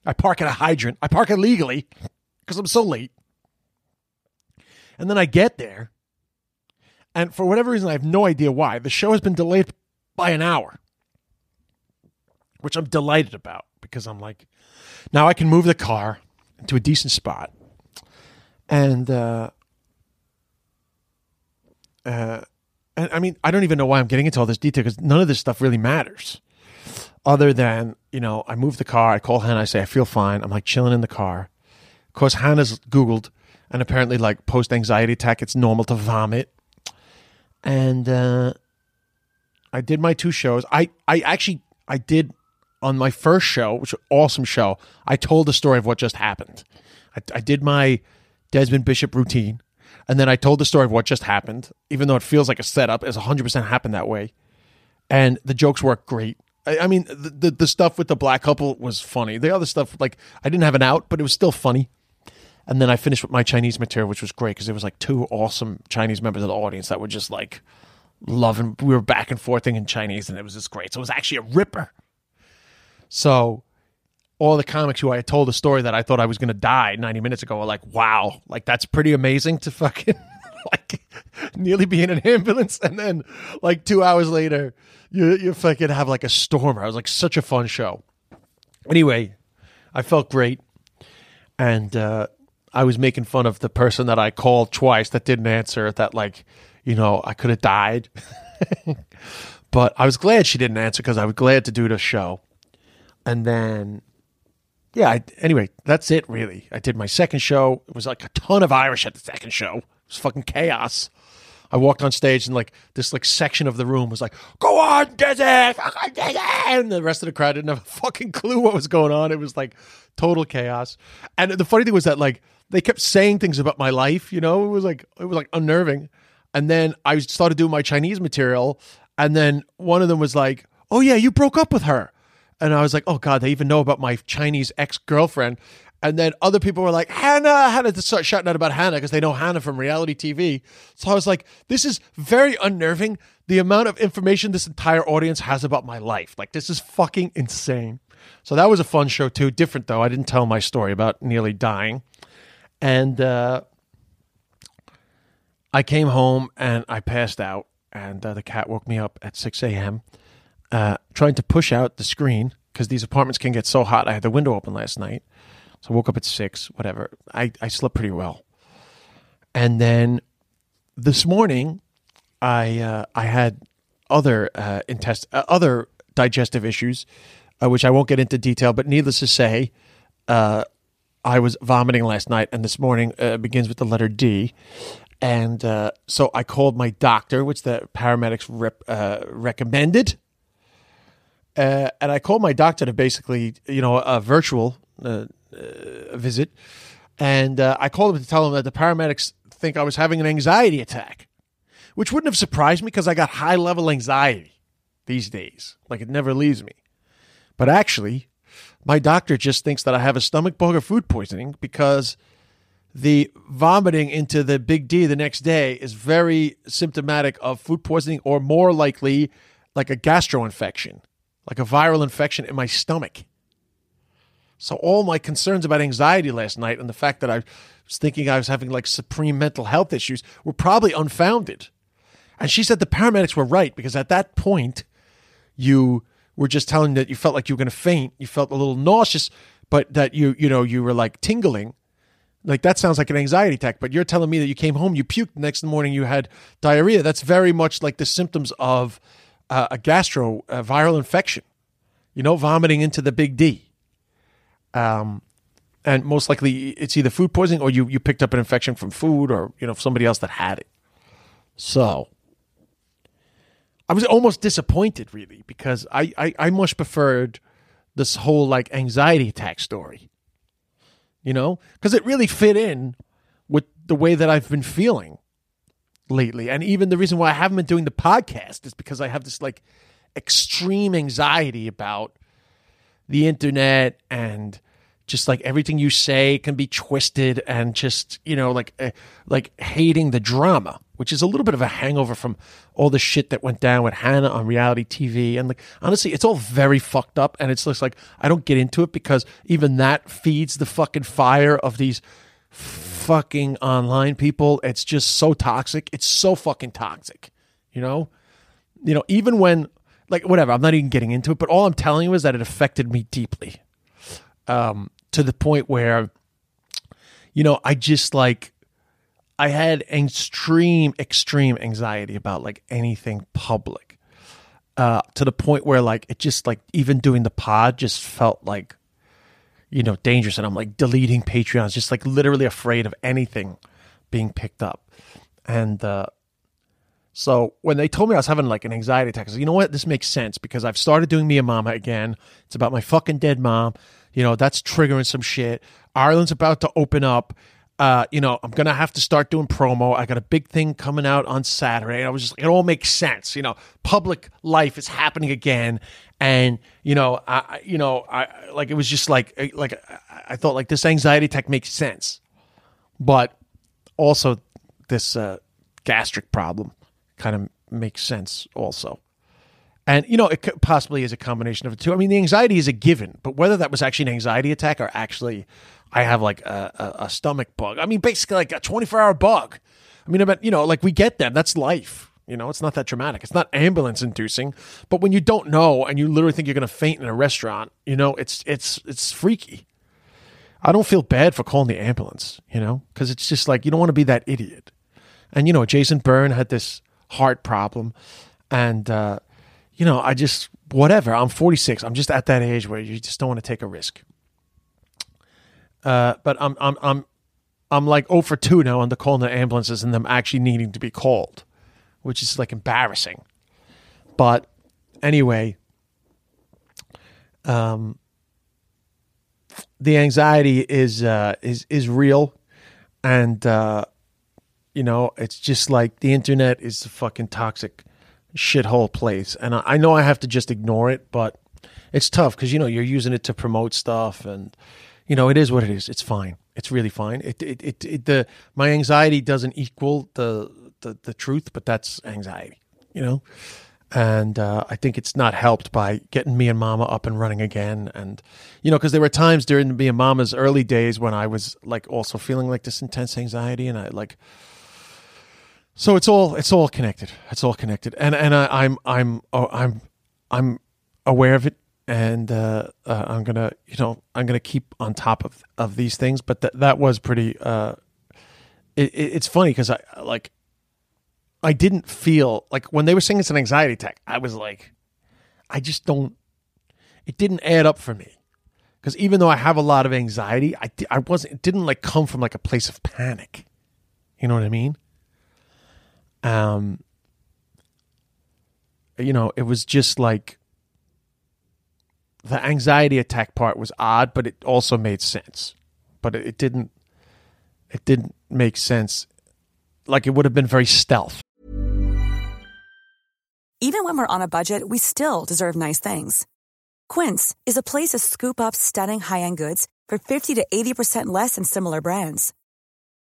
I park at a hydrant. I park illegally because I'm so late. And then I get there, and for whatever reason, I have no idea why, the show has been delayed by an hour, which I'm delighted about because I'm like, now I can move the car to a decent spot. And, uh, uh, and I mean, I don't even know why I'm getting into all this detail because none of this stuff really matters. Other than, you know, I move the car, I call Hannah, I say, I feel fine. I'm like chilling in the car. Of course, Hannah's Googled and apparently like post anxiety attack it's normal to vomit. And uh, i did my two shows. I i actually i did on my first show which was awesome show i told the story of what just happened. I, I did my desmond bishop routine and then i told the story of what just happened even though it feels like a setup it's 100% happened that way. And the jokes worked great I, I mean the, the the stuff with the black couple was funny the other stuff like i didn't have an out but it was still funny and then I finished with my Chinese material, which was great because there was like two awesome Chinese members of the audience that were just like loving. We were back and forthing in Chinese, and it was just great. So it was actually a ripper. So all the comics who I told a story that I thought I was going to die 90 minutes ago are like, wow, like that's pretty amazing to fucking *laughs* like nearly be in an ambulance. And then like two hours later, you, you fucking have like a stormer. It was like such a fun show. Anyway, I felt great. And, uh, I was making fun of the person that I called twice that didn't answer. That like, you know, I could have died. *laughs* but I was glad she didn't answer because I was glad to do the show. And then, yeah. I, anyway, that's it. Really, I did my second show. It was like a ton of Irish at the second show. Fucking chaos. I walked on stage and like this like section of the room was like, "Go on, Dizzy, fucking Dizzy," and the rest of the crowd didn't have a *laughs* fucking clue what was going on. It was like total chaos. And the funny thing was that like they kept saying things about my life. You know, it was like it was like unnerving. And then I started doing my Chinese material, and then one of them was like, "Oh yeah, you broke up with her." And I was like, oh God, they even know about my Chinese ex girlfriend. And then other people were like, Hannah, Hannah, to start shouting out about Hannah because they know Hannah from reality TV. So I was like, this is very unnerving. The amount of information this entire audience has about my life. Like, this is fucking insane. So that was a fun show too. Different though. I didn't tell my story about nearly dying. And uh, I came home and I passed out. And uh, the cat woke me up at 6 a.m uh, trying to push out the screen because these apartments can get so hot. I had the window open last night. So I woke up at six, whatever. I, I slept pretty well. And then this morning, I uh, I had other uh, intest uh, other digestive issues, uh, which I won't get into detail. But needless to say, uh, I was vomiting last night, and this morning uh, begins with the letter D. And so I called my doctor, which the paramedics rep, recommended. And I called my doctor to basically, you know, a virtual uh, visit. And uh, I called him to tell him that the paramedics think I was having an anxiety attack, which wouldn't have surprised me because I got high level anxiety these days. Like it never leaves me. But actually, my doctor just thinks that I have a stomach bug or food poisoning because the vomiting into the big D the next day is very symptomatic of food poisoning or more likely like a gastro infection like a viral infection in my stomach. So all my concerns about anxiety last night and the fact that I was thinking I was having like supreme mental health issues were probably unfounded. And she said the paramedics were right because at that point you were just telling that you felt like you were going to faint, you felt a little nauseous, but that you you know you were like tingling. Like that sounds like an anxiety attack, but you're telling me that you came home, you puked the next morning, you had diarrhea. That's very much like the symptoms of uh, a gastro viral infection, you know, vomiting into the big D. Um, and most likely it's either food poisoning or you, you picked up an infection from food or, you know, somebody else that had it. So I was almost disappointed really because I, I, I much preferred this whole like anxiety attack story, you know, because it really fit in with the way that I've been feeling lately. And even the reason why I haven't been doing the podcast is because I have this like extreme anxiety about the internet and just like everything you say can be twisted and just you know like uh, like hating the drama which is a little bit of a hangover from all the shit that went down with Hannah on reality TV and like honestly it's all very fucked up and it's just like I don't get into it because even that feeds the fucking fire of these fucking online people. It's just so toxic. It's so fucking toxic. You know? You know, even when like whatever, I'm not even getting into it, but all I'm telling you is that it affected me deeply. Um, to the point where you know, I just like I had extreme, extreme anxiety about like anything public. Uh, to the point where like it just like even doing the pod just felt like you know, dangerous. And I'm like deleting Patreons, just like literally afraid of anything being picked up. And uh, so when they told me I was having like an anxiety attack, I said, you know what? This makes sense because I've started doing Mia Mama again. It's about my fucking dead mom. You know, that's triggering some shit. Ireland's about to open up. Uh, you know, I'm gonna have to start doing promo. I got a big thing coming out on Saturday. And I was just, like it all makes sense. You know, public life is happening again, and you know, I, you know, I like it was just like, eh, like I thought like this anxiety attack makes sense, but also this uh, gastric problem kind of makes sense also. And you know, it possibly is a combination of the two. I mean, the anxiety is a given, but whether that was actually an anxiety attack or actually I have like a, a, a stomach bug. I mean, basically like a 24 hour bug. I mean, but you know, like we get them. That's life. You know, it's not that dramatic. It's not ambulance inducing. But when you don't know and you literally think you're going to faint in a restaurant, you know, it's it's it's freaky. I don't feel bad for calling the ambulance, you know, because it's just like you don't want to be that idiot. And you know, Jason Byrne had this heart problem, and uh, you know, I just whatever. I'm 46. I'm just at that age where you just don't want to take a risk. Uh, but I'm I'm I'm I'm like 0 for 2 now on the calling the ambulances and them actually needing to be called. which is like embarrassing. But anyway, um, the anxiety is uh, is is real, and uh, you know it's just like the internet is a fucking toxic shithole place, and I, I know I have to just ignore it, but it's tough because you know you're using it to promote stuff, and you know it is what it is. It's fine. It's really fine. It it it, it the my anxiety doesn't equal the, the the truth, but that's anxiety. You know and uh, I think it's not helped by getting Mia Mama up and running again. And you know, because there were times during Mia Mama's early days when I was like also feeling like this intense anxiety, and I like. So it's all it's all connected. It's all connected, and and I, am I'm I'm, oh, I'm I'm aware of it, and uh, uh, I'm gonna you know I'm gonna keep on top of of these things. But that that was pretty. Uh, it, it, it's funny because I like I didn't feel like when they were saying it's an anxiety attack, I was like, I just don't, it didn't add up for me. Because even though I have a lot of anxiety, I, I wasn't, it didn't like come from like a place of panic. You know what I mean? Um, you know, it was just like the anxiety attack part was odd, but it also made sense. But it, didn't, it didn't make sense. Like it would have been very stealth. Even when we're on a budget, we still deserve nice things. Quince is a place to scoop up stunning high end goods for 50 to 80% less than similar brands.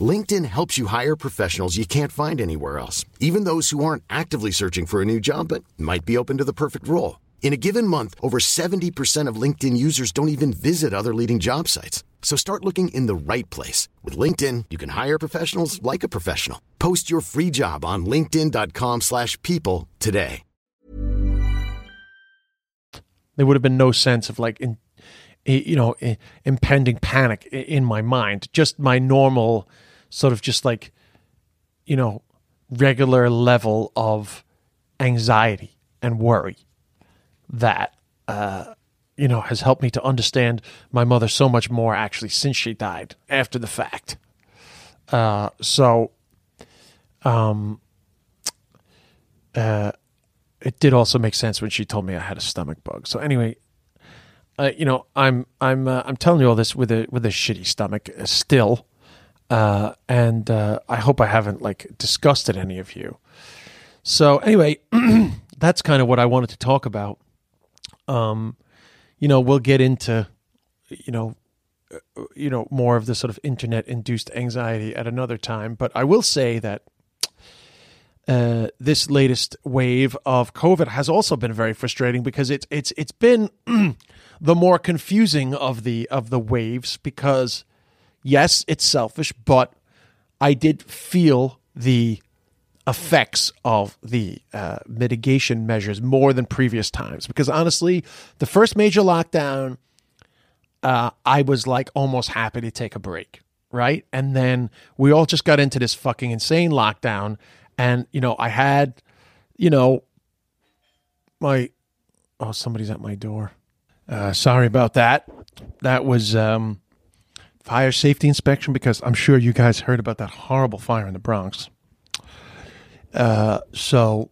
LinkedIn helps you hire professionals you can't find anywhere else, even those who aren't actively searching for a new job but might be open to the perfect role. In a given month, over 70% of LinkedIn users don't even visit other leading job sites. So start looking in the right place. With LinkedIn, you can hire professionals like a professional. Post your free job on linkedin.com slash people today. There would have been no sense of like, in, eh, you know, eh, impending panic in my mind. Just my normal sort of just like, you know, regular level of anxiety and worry that uh, you know has helped me to understand my mother so much more actually since she died after the fact. Uh, so, um, uh, it did also make sense when she told me I had a stomach bug. So anyway, uh, you know, I'm I'm uh, I'm telling you all this with a with a shitty stomach uh, still, uh, and uh, I hope I haven't like disgusted any of you. So anyway, *clears throat* that's kind of what I wanted to talk about. Um, you know, we'll get into, you know, uh, you know, more of the sort of internet induced anxiety at another time. But I will say that uh, this latest wave of COVID has also been very frustrating because it's it's it's been *clears throat* the more confusing of the of the waves because yes, it's selfish, but I did feel the effects of the uh, mitigation measures more than previous times. Because honestly, the first major lockdown, uh, I was like almost happy to take a break, right? And then we all just got into this fucking insane lockdown. And, you know, I had, you know, my, oh, somebody's at my door. Uh, sorry about that. That was um, fire safety inspection because I'm sure you guys heard about that horrible fire in the Bronx. Uh, so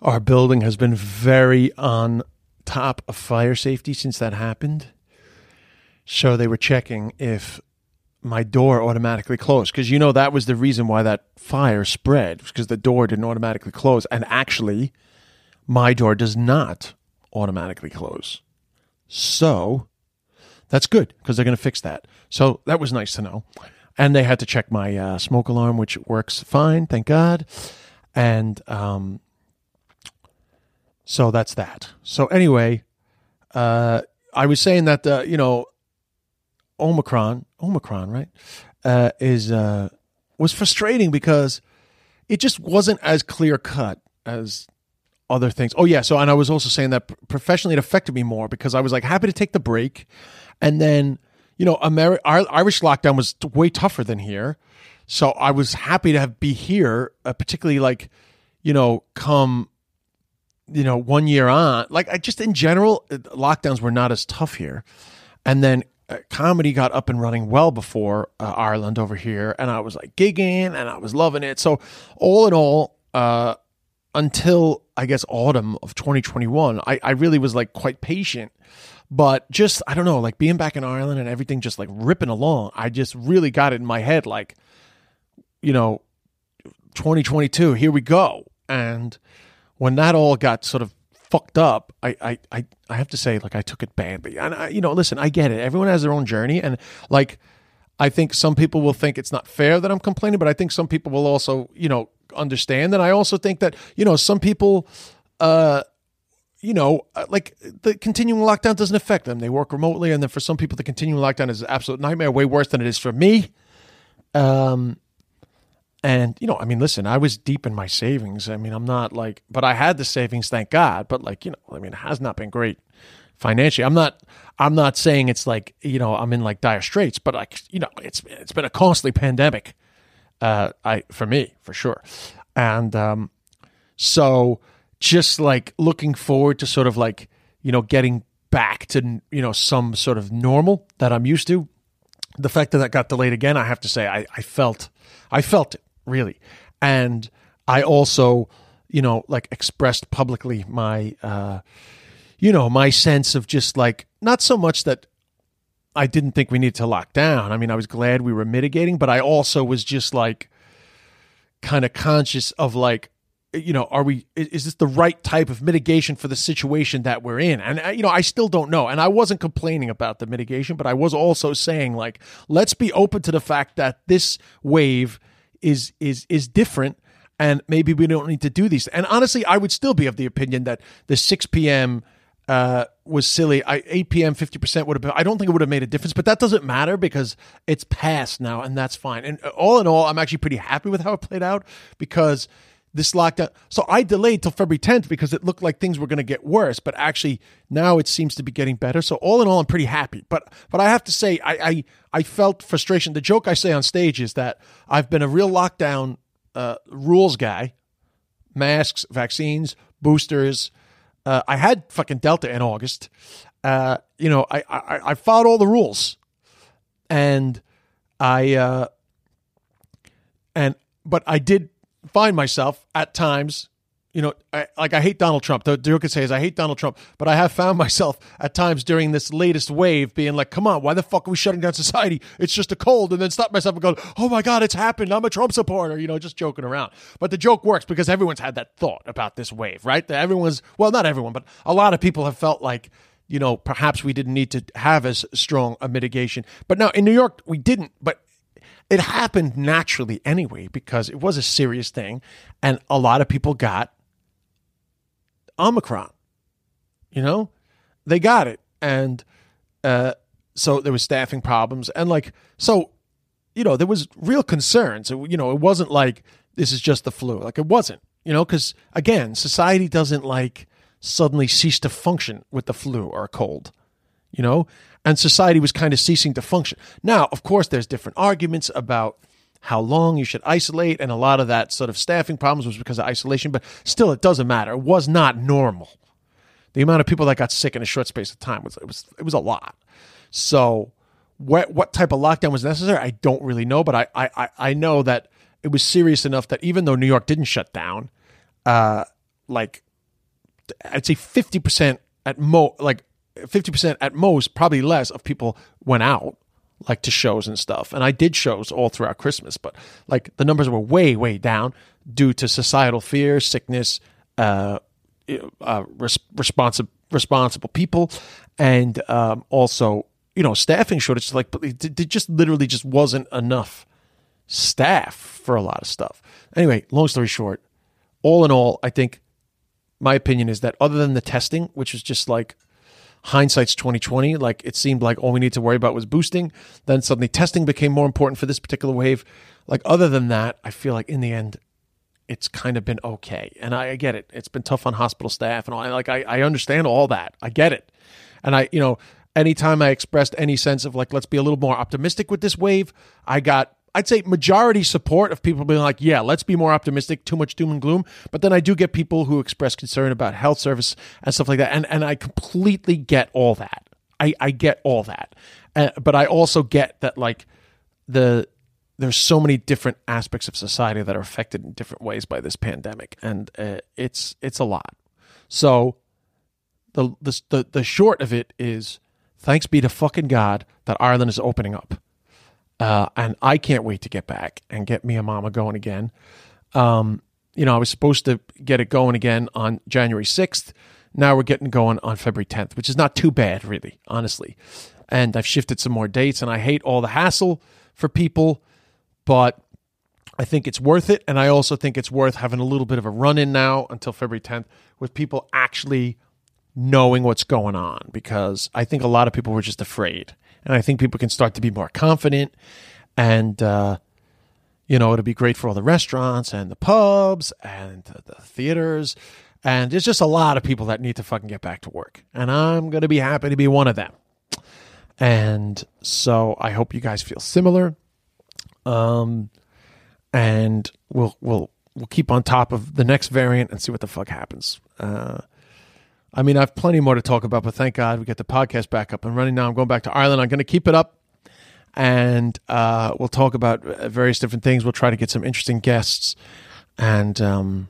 our building has been very on top of fire safety since that happened. So they were checking if my door automatically closed because you know that was the reason why that fire spread because the door didn't automatically close and actually my door does not automatically close. So that's good because they're going to fix that. So that was nice to know. And they had to check my uh, smoke alarm, which works fine, thank God. And um, so that's that. So anyway, uh, I was saying that uh, you know, Omicron, Omicron, right, uh, is uh, was frustrating because it just wasn't as clear cut as other things. Oh yeah, so and I was also saying that professionally it affected me more because I was like happy to take the break, and then you know, Ameri- Irish lockdown was way tougher than here, so I was happy to have, be here, uh, particularly like you know come you know one year on. Like I just in general uh, lockdowns were not as tough here, and then uh, comedy got up and running well before uh, Ireland over here, and I was like gigging and I was loving it. So all in all, uh, until I guess autumn of 2021, I, I really was like quite patient. But just I don't know, like being back in Ireland and everything just like ripping along, I just really got it in my head, like, you know, 2022, here we go. And when that all got sort of fucked up, I, I, I, I have to say, like, I took it badly. And, I, you know, listen, I get it. Everyone has their own journey. And, like, I think some people will think it's not fair that I'm complaining, but I think some people will also, you know, understand. And I also think that, you know, some people, uh, you know, uh, like the continuing lockdown doesn't affect them. They work remotely. And then for some people, the continuing lockdown is an absolute nightmare, way worse than it is for me. Um, and, you know, I mean, listen, I was deep in my savings. I mean, I'm not like, but I had the savings, thank God. But like, you know, I mean, it has not been great financially. I'm not, I'm not saying it's like, you know, I'm in like dire straits, but like, you know, it's, it's been a costly pandemic, uh, I, for me, for sure. And, um, so just like looking forward to sort of like, you know, getting back to, you know, some sort of normal that I'm used to. The fact that that got delayed again, I have to say, I, I felt, I felt it really. And I also, you know, like expressed publicly my, uh, you know, my sense of just like, not so much that I didn't think we needed to lock down. I mean, I was glad we were mitigating, but I also was just like kind of conscious of like, you know, are we, is this the right type of mitigation for the situation that we're in? And, uh, you know, I still don't know. And I wasn't complaining about the mitigation, but I was also saying, like, let's be open to the fact that this wave is is is different and maybe we don't need to do these. And honestly, I would still be of the opinion that the 6 p.m. Uh, was silly. I, 8 p.m. 50% would have been, I don't think it would have made a difference, but that doesn't matter because it's past now and that's fine. And all in all, I'm actually pretty happy with how it played out because this lockdown. So I delayed till February 10th because it looked like things were going to get worse, but actually now it seems to be getting better. So all in all, I'm pretty happy. But but I have to say, I I, I felt frustration. The joke I say on stage is that I've been a real lockdown uh, rules guy, masks, vaccines, boosters. Uh, I had fucking Delta in August. Uh, you know, I, I I followed all the rules, and I uh, and but I did find myself at times, you know, I, like I hate Donald Trump. The joke I say is I hate Donald Trump, but I have found *laughs* myself at times during this latest wave being like, come on, why the fuck are we shutting down society? It's just a cold. And then stop myself and go, oh my God, it's happened. I'm a Trump supporter, you know, just joking around. But the joke works because everyone's had that thought about this wave, right? That everyone's, well, not everyone, but a lot of people have felt like, you know, perhaps we didn't need to have as strong a mitigation. But now in New York, we didn't. But it happened naturally anyway because it was a serious thing and a lot of people got omicron you know? They got it and uh, so there was staffing problems and like so you know there was real concerns. You know it wasn't like this is just the flu. Like it wasn't you know because again society doesn't like suddenly cease to function with the flu or a cold you know and society was kind of ceasing to function. Now, of course, there's different arguments about how long you should isolate, and a lot of that sort of staffing problems was because of isolation, but still, it doesn't matter. It was not normal. The amount of people that got sick in a short space of time was it was it was a lot. So, what what type of lockdown was necessary? I don't really know, but I I I know that it was serious enough that even though New York didn't shut down, uh, like I'd say fifty percent at mo like 50% at most, probably less, of people went out like to shows and stuff. And I did shows all throughout Christmas, but like the numbers were way, way down due to societal fear, sickness, uh, uh, res- responsible responsible people, and um, also you know staffing shortage. Like, but it, it just literally just wasn't enough staff for a lot of stuff. Anyway, long story short, all in all, I think my opinion is that other than the testing, which was just like hindsight's 2020 like it seemed like all we need to worry about was boosting then suddenly testing became more important for this particular wave like other than that i feel like in the end it's kind of been okay. And I, I get it. It's been tough on hospital staff and all. Like I, I understand all that. I get it. And I, you know, anytime I expressed any sense of like, let's be a little more optimistic with this wave, I got I'd say majority support of people being like, yeah, let's be more optimistic, too much doom and gloom. But then I do get people who express concern about health service and stuff like that. And, and I completely get all that. I, I get all that. Uh, but I also get that like the, there's so many different aspects of society that are affected in different ways by this pandemic. And uh, it's, it's a lot. So the, the, the, the short of it is thanks be to fucking God that Ireland is opening up uh, and I can't wait to get back and get Mia Mama going again. Um, you know, I was supposed to get it going again on January 6th. Now we're getting going on February 10th, which is not too bad, really, honestly. And I've shifted some more dates, and I hate all the hassle for people, but I think it's worth it. And I also think it's worth having a little bit of a run in now until February 10th with people actually knowing what's going on because I think a lot of people were just afraid and I think people can start to be more confident. And uh, you know, it'll be great for all the restaurants and the pubs and the theaters. And there's just a lot of people that need to fucking get back to work, and I'm gonna be happy to be one of them. And so I hope you guys feel similar. Um, and we'll we'll we'll keep on top of the next variant and see what the fuck happens. Uh, I mean, I have plenty more to talk about, but thank God we get the podcast back up and running now. I'm going back to Ireland. I'm going to keep it up and uh, we'll talk about various different things. We'll try to get some interesting guests and um,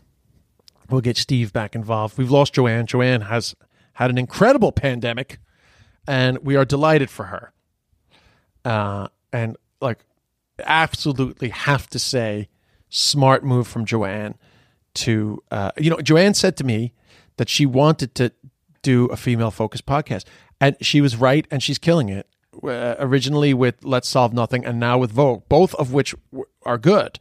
we'll get Steve back involved. We've lost Joanne. Joanne has had an incredible pandemic and we are delighted for her. Uh, and like, absolutely have to say, smart move from Joanne to, uh, you know, Joanne said to me, that she wanted to do a female focused podcast. And she was right, and she's killing it. Uh, originally with Let's Solve Nothing, and now with Vogue, both of which w- are good.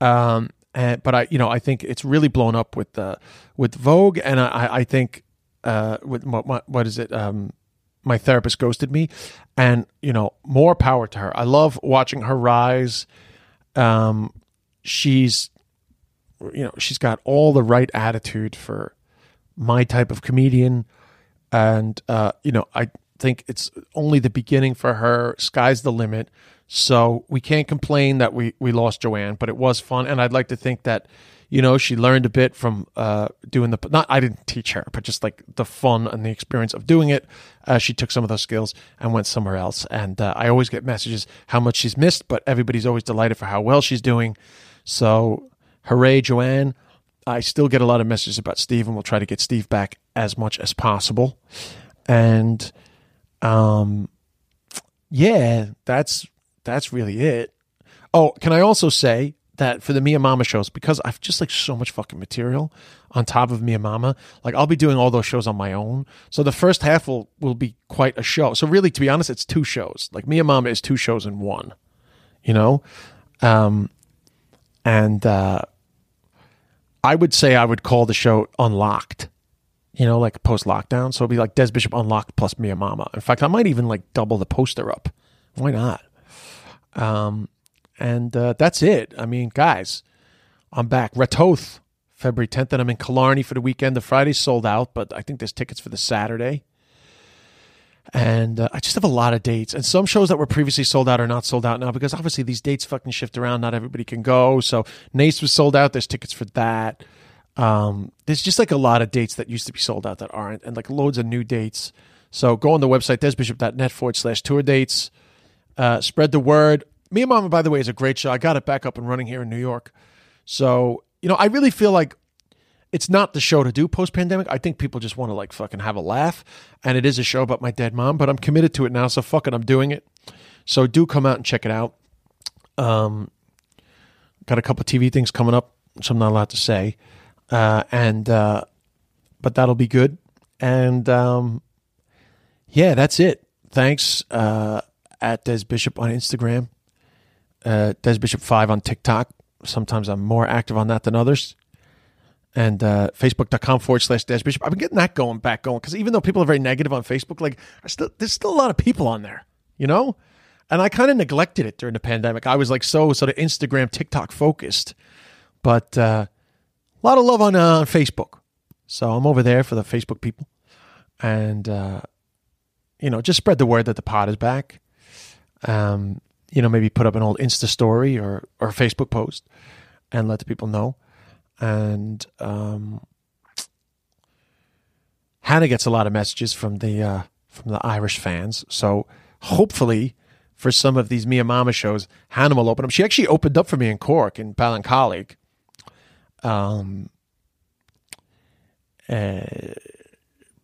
Um, and, but I, you know, I think it's really blown up with the with Vogue, and I, I think uh, with what, what is it? Um, my therapist ghosted me, and you know, more power to her. I love watching her rise. Um, she's, you know, she's got all the right attitude for my type of comedian. And, uh, you know, I think it's only the beginning for her. Sky's the limit. So we can't complain that we, we lost Joanne, but it was fun. And I'd like to think that, you know, she learned a bit from uh, doing the, not, I didn't teach her, but just like the fun and the experience of doing it. Uh, she took some of those skills and went somewhere else. And uh, I always get messages how much she's missed, but everybody's always delighted for how well she's doing. So hooray, Joanne. I still get a lot of messages about Steve, and we'll try to get Steve back as much as possible. And um, yeah, that's that's really it. Oh, can I also say that for the Mia Mama shows, because I've just like so much fucking material on top of Mia Mama, like I'll be doing all those shows on my own. So the first half will will be quite a show. So really, to be honest, it's two shows. Like Mia Mama is two shows in one. You know, um, and uh, I would say I would call the show Unlocked, you know, like post lockdown. So it'd be like Des Bishop Unlocked plus Mia Mama. In fact, I might even like double the poster up. Why not? Um, and uh, that's it. I mean, guys, I'm back. Ratoath, February 10th, and I'm in Killarney for the weekend. The Friday's sold out, but I think there's tickets for the Saturday and uh, I just have a lot of dates. And some shows that were previously sold out are not sold out now because obviously these dates fucking shift around. Not everybody can go. So Naas was sold out. There's tickets for that. Um, there's just like a lot of dates that used to be sold out that aren't, and like loads of new dates. So go on the website desbishop.net forward slash tour dates. Uh, spread the word. Mia Mama, by the way, is a great show. I got it back up and running here in New York. So you know, I really feel like it's not the show to do post pandemic. I think people just want to like fucking have a laugh. And it is a show about my dead mom, but I'm committed to it now. So fuck it, I'm doing it. So do come out and check it out. Um, got a couple TV things coming up, which I'm not allowed to say. Uh, and, uh, but that'll be good. And, um, yeah, that's it. Thanks, uh, at Des Bishop on Instagram, uh, Des Bishop 5 on TikTok. Sometimes I'm more active on that than others and uh, facebook.com forward slash Des Bishop. I've been getting that going back going because even though people are very negative on Facebook, like I still, there's still a lot of people on there, you know? And I kind of neglected it during the pandemic. I was like so sort of Instagram, TikTok focused. But uh, a lot of love on uh, Facebook. So I'm over there for the Facebook people, and uh, you know, just spread the word that the pod is back. Um, you know, maybe put up an old Insta story or or Facebook post and let the people know. And um, Hannah gets a lot of messages from the uh, from the Irish fans. So hopefully, for some of these Mia Mama shows, Hannah will open up. She actually opened up for me in Cork in Ballincollig. Um, uh,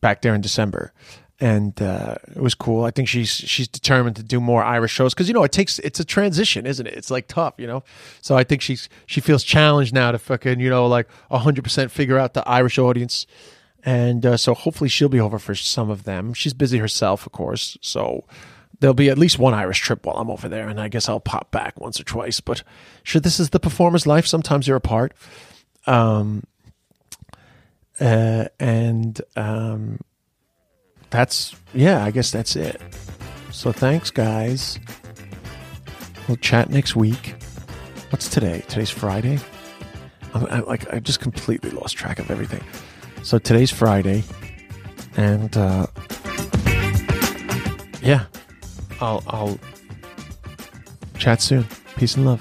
back there in December, and uh, it was cool. I think she's she's determined to do more Irish shows because you know it takes it's a transition, isn't it? It's like tough, you know. So I think she's she feels challenged now to fucking you know like hundred percent figure out the Irish audience, and uh, so hopefully she'll be over for some of them. She's busy herself, of course, so there'll be at least one Irish trip while I'm over there, and I guess I'll pop back once or twice. But sure, this is the performer's life. Sometimes you're apart. Um, uh, and um, that's yeah, I guess that's it. So thanks, guys. We'll chat next week. What's today? Today's Friday. I'm, I, like I just completely lost track of everything. So today's Friday, and uh, yeah, I'll I'll chat soon. Peace and love.